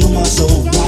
uma sou